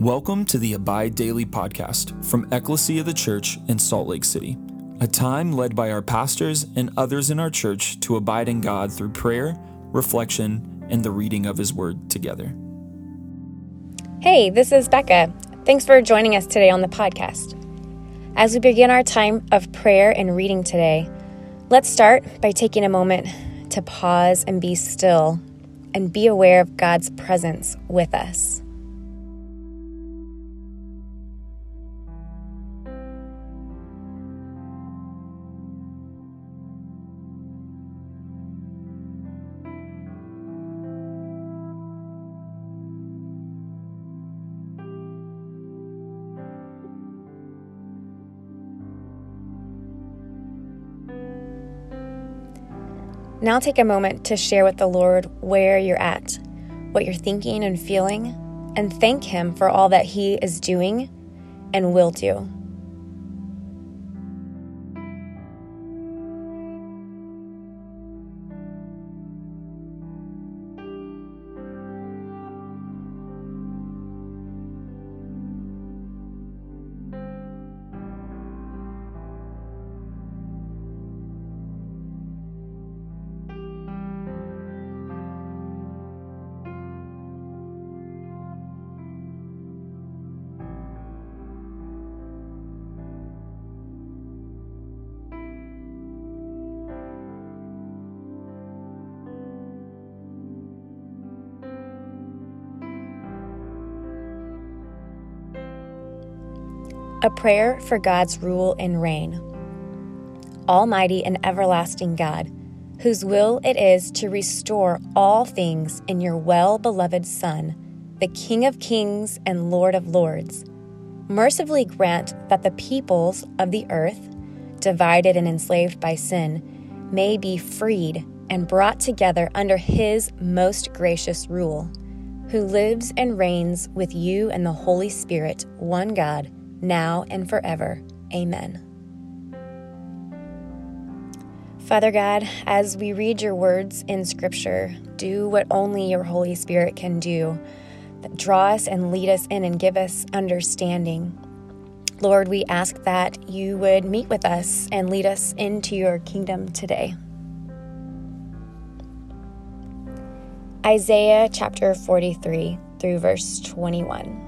Welcome to the Abide Daily podcast from Ecclesia of the Church in Salt Lake City, a time led by our pastors and others in our church to abide in God through prayer, reflection, and the reading of His Word together. Hey, this is Becca. Thanks for joining us today on the podcast. As we begin our time of prayer and reading today, let's start by taking a moment to pause and be still and be aware of God's presence with us. Now take a moment to share with the Lord where you're at, what you're thinking and feeling, and thank Him for all that He is doing and will do. A prayer for God's rule and reign. Almighty and everlasting God, whose will it is to restore all things in your well beloved Son, the King of kings and Lord of lords, mercifully grant that the peoples of the earth, divided and enslaved by sin, may be freed and brought together under his most gracious rule, who lives and reigns with you and the Holy Spirit, one God now and forever. Amen. Father God, as we read your words in Scripture, do what only your Holy Spirit can do. Draw us and lead us in and give us understanding. Lord, we ask that you would meet with us and lead us into your kingdom today. Isaiah chapter 43 through verse 21.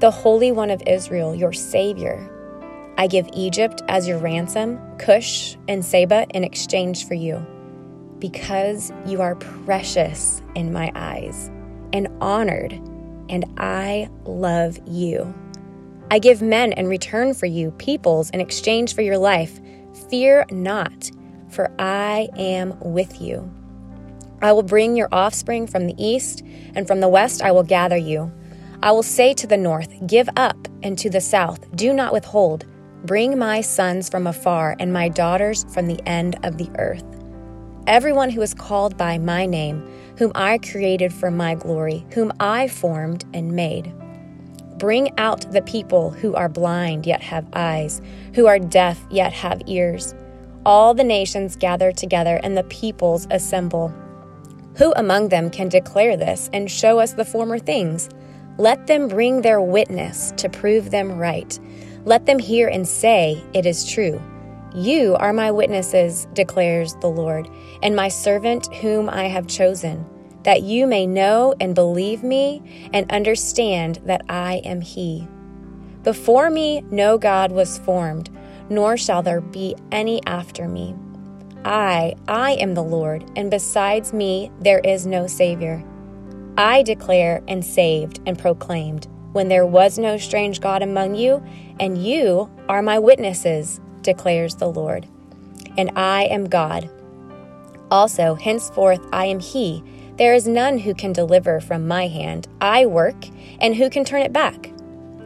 the Holy One of Israel, your Savior. I give Egypt as your ransom, Cush and Seba in exchange for you, because you are precious in my eyes and honored, and I love you. I give men in return for you, peoples in exchange for your life. Fear not, for I am with you. I will bring your offspring from the east, and from the west I will gather you. I will say to the north, Give up, and to the south, Do not withhold. Bring my sons from afar, and my daughters from the end of the earth. Everyone who is called by my name, whom I created for my glory, whom I formed and made. Bring out the people who are blind yet have eyes, who are deaf yet have ears. All the nations gather together, and the peoples assemble. Who among them can declare this and show us the former things? Let them bring their witness to prove them right. Let them hear and say, It is true. You are my witnesses, declares the Lord, and my servant whom I have chosen, that you may know and believe me and understand that I am He. Before me no God was formed, nor shall there be any after me. I, I am the Lord, and besides me there is no Savior. I declare and saved and proclaimed when there was no strange God among you, and you are my witnesses, declares the Lord. And I am God. Also, henceforth I am He. There is none who can deliver from my hand. I work, and who can turn it back?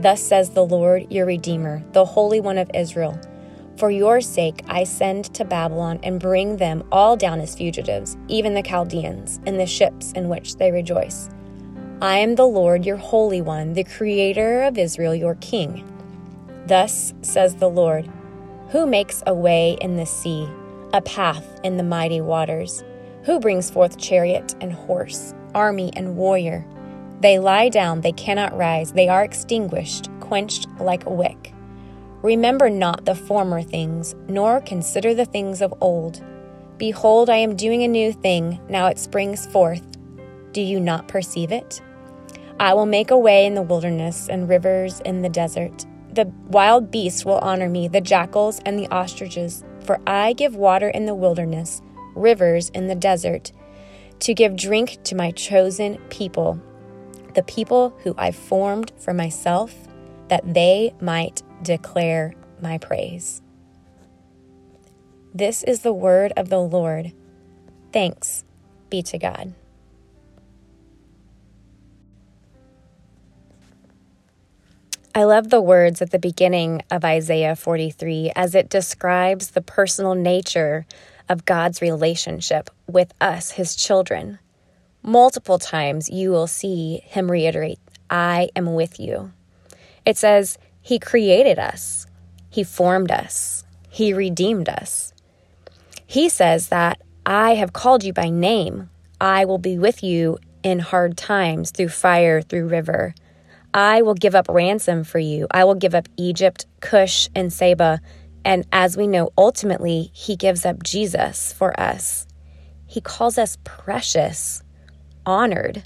Thus says the Lord, your Redeemer, the Holy One of Israel. For your sake I send to Babylon and bring them all down as fugitives, even the Chaldeans, and the ships in which they rejoice. I am the Lord, your Holy One, the Creator of Israel, your King. Thus says the Lord, who makes a way in the sea, a path in the mighty waters, who brings forth chariot and horse, army and warrior. They lie down, they cannot rise, they are extinguished, quenched like a wick. Remember not the former things, nor consider the things of old. Behold, I am doing a new thing, now it springs forth. Do you not perceive it? I will make a way in the wilderness and rivers in the desert. The wild beasts will honor me, the jackals and the ostriches, for I give water in the wilderness, rivers in the desert, to give drink to my chosen people the people who I formed for myself, that they might declare my praise. This is the word of the Lord. Thanks be to God. I love the words at the beginning of Isaiah 43 as it describes the personal nature of God's relationship with us, his children. Multiple times you will see him reiterate, I am with you. It says, He created us, He formed us, He redeemed us. He says that I have called you by name. I will be with you in hard times, through fire, through river. I will give up ransom for you. I will give up Egypt, Cush, and Seba. And as we know, ultimately, he gives up Jesus for us. He calls us precious honored.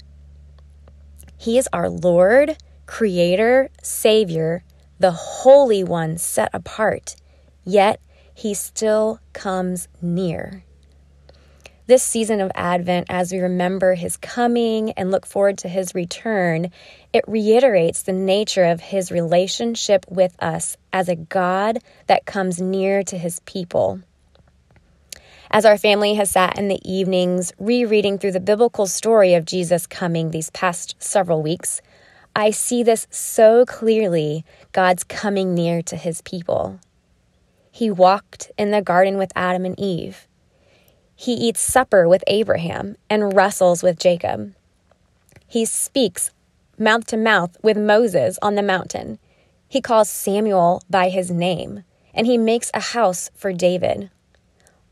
He is our Lord, Creator, Savior, the Holy One set apart, yet He still comes near. This season of Advent, as we remember His coming and look forward to His return, it reiterates the nature of His relationship with us as a God that comes near to His people. As our family has sat in the evenings rereading through the biblical story of Jesus coming these past several weeks, I see this so clearly God's coming near to his people. He walked in the garden with Adam and Eve. He eats supper with Abraham and wrestles with Jacob. He speaks mouth to mouth with Moses on the mountain. He calls Samuel by his name, and he makes a house for David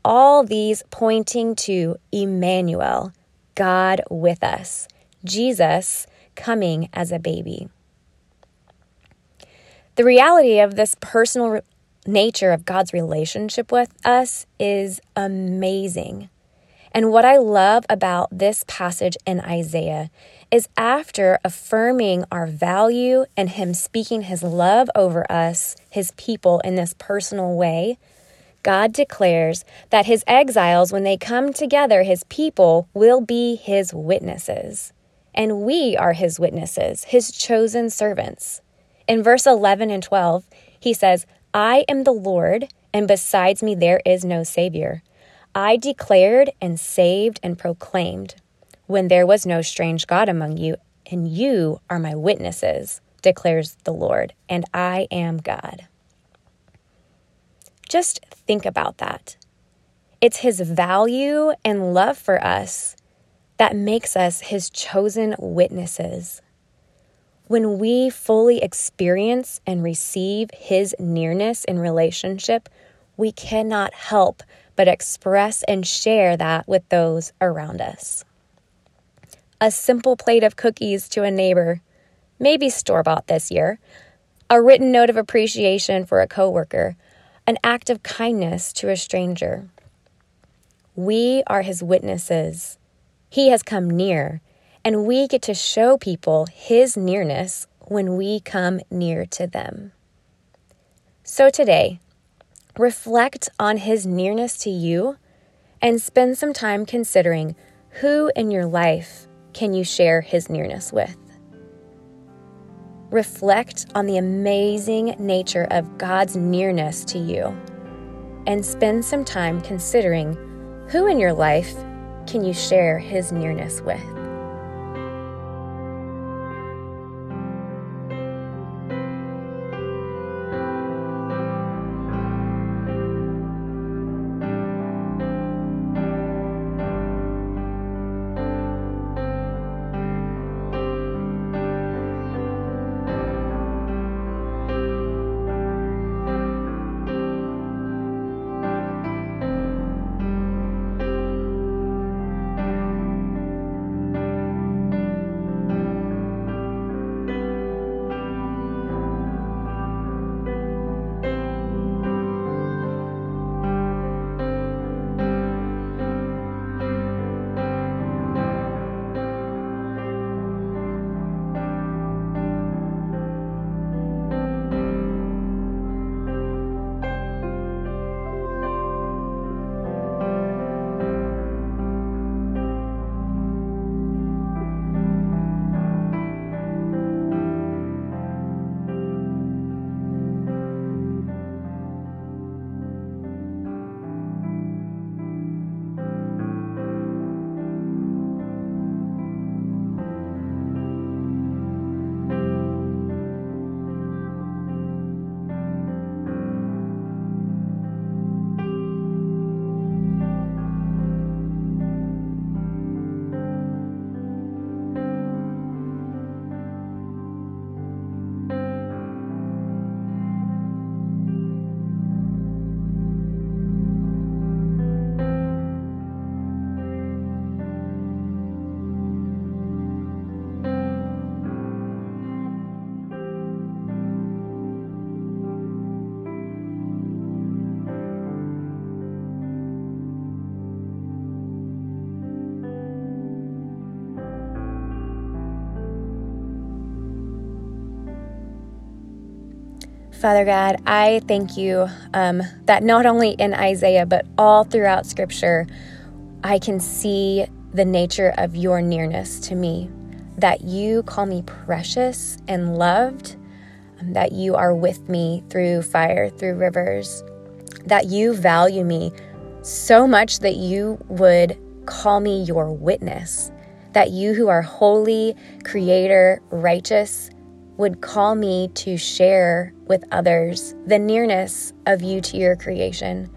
all these pointing to Emmanuel, God with us, Jesus coming as a baby. The reality of this personal re- nature of God's relationship with us is amazing. And what I love about this passage in Isaiah is after affirming our value and Him speaking His love over us, His people, in this personal way, God declares that his exiles, when they come together, his people, will be his witnesses. And we are his witnesses, his chosen servants. In verse 11 and 12, he says, I am the Lord, and besides me there is no Savior. I declared and saved and proclaimed when there was no strange God among you, and you are my witnesses, declares the Lord, and I am God. Just think about that. It's His value and love for us that makes us His chosen witnesses. When we fully experience and receive His nearness in relationship, we cannot help but express and share that with those around us. A simple plate of cookies to a neighbor, maybe store bought this year, a written note of appreciation for a coworker, an act of kindness to a stranger. We are his witnesses. He has come near, and we get to show people his nearness when we come near to them. So today, reflect on his nearness to you and spend some time considering who in your life can you share his nearness with. Reflect on the amazing nature of God's nearness to you and spend some time considering who in your life can you share his nearness with. Father God, I thank you um, that not only in Isaiah, but all throughout Scripture, I can see the nature of your nearness to me, that you call me precious and loved, um, that you are with me through fire, through rivers, that you value me so much that you would call me your witness, that you who are holy, creator, righteous, would call me to share with others the nearness of you to your creation.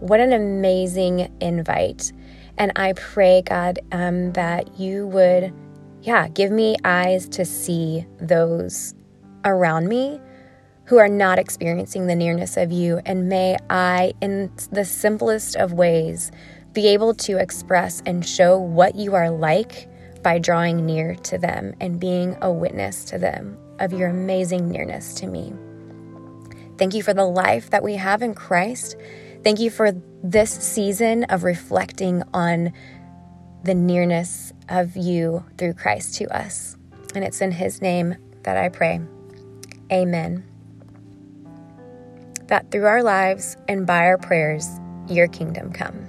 What an amazing invite. And I pray, God, um, that you would, yeah, give me eyes to see those around me who are not experiencing the nearness of you. And may I, in the simplest of ways, be able to express and show what you are like by drawing near to them and being a witness to them of your amazing nearness to me. Thank you for the life that we have in Christ. Thank you for this season of reflecting on the nearness of you through Christ to us. And it's in His name that I pray. Amen. That through our lives and by our prayers, your kingdom come.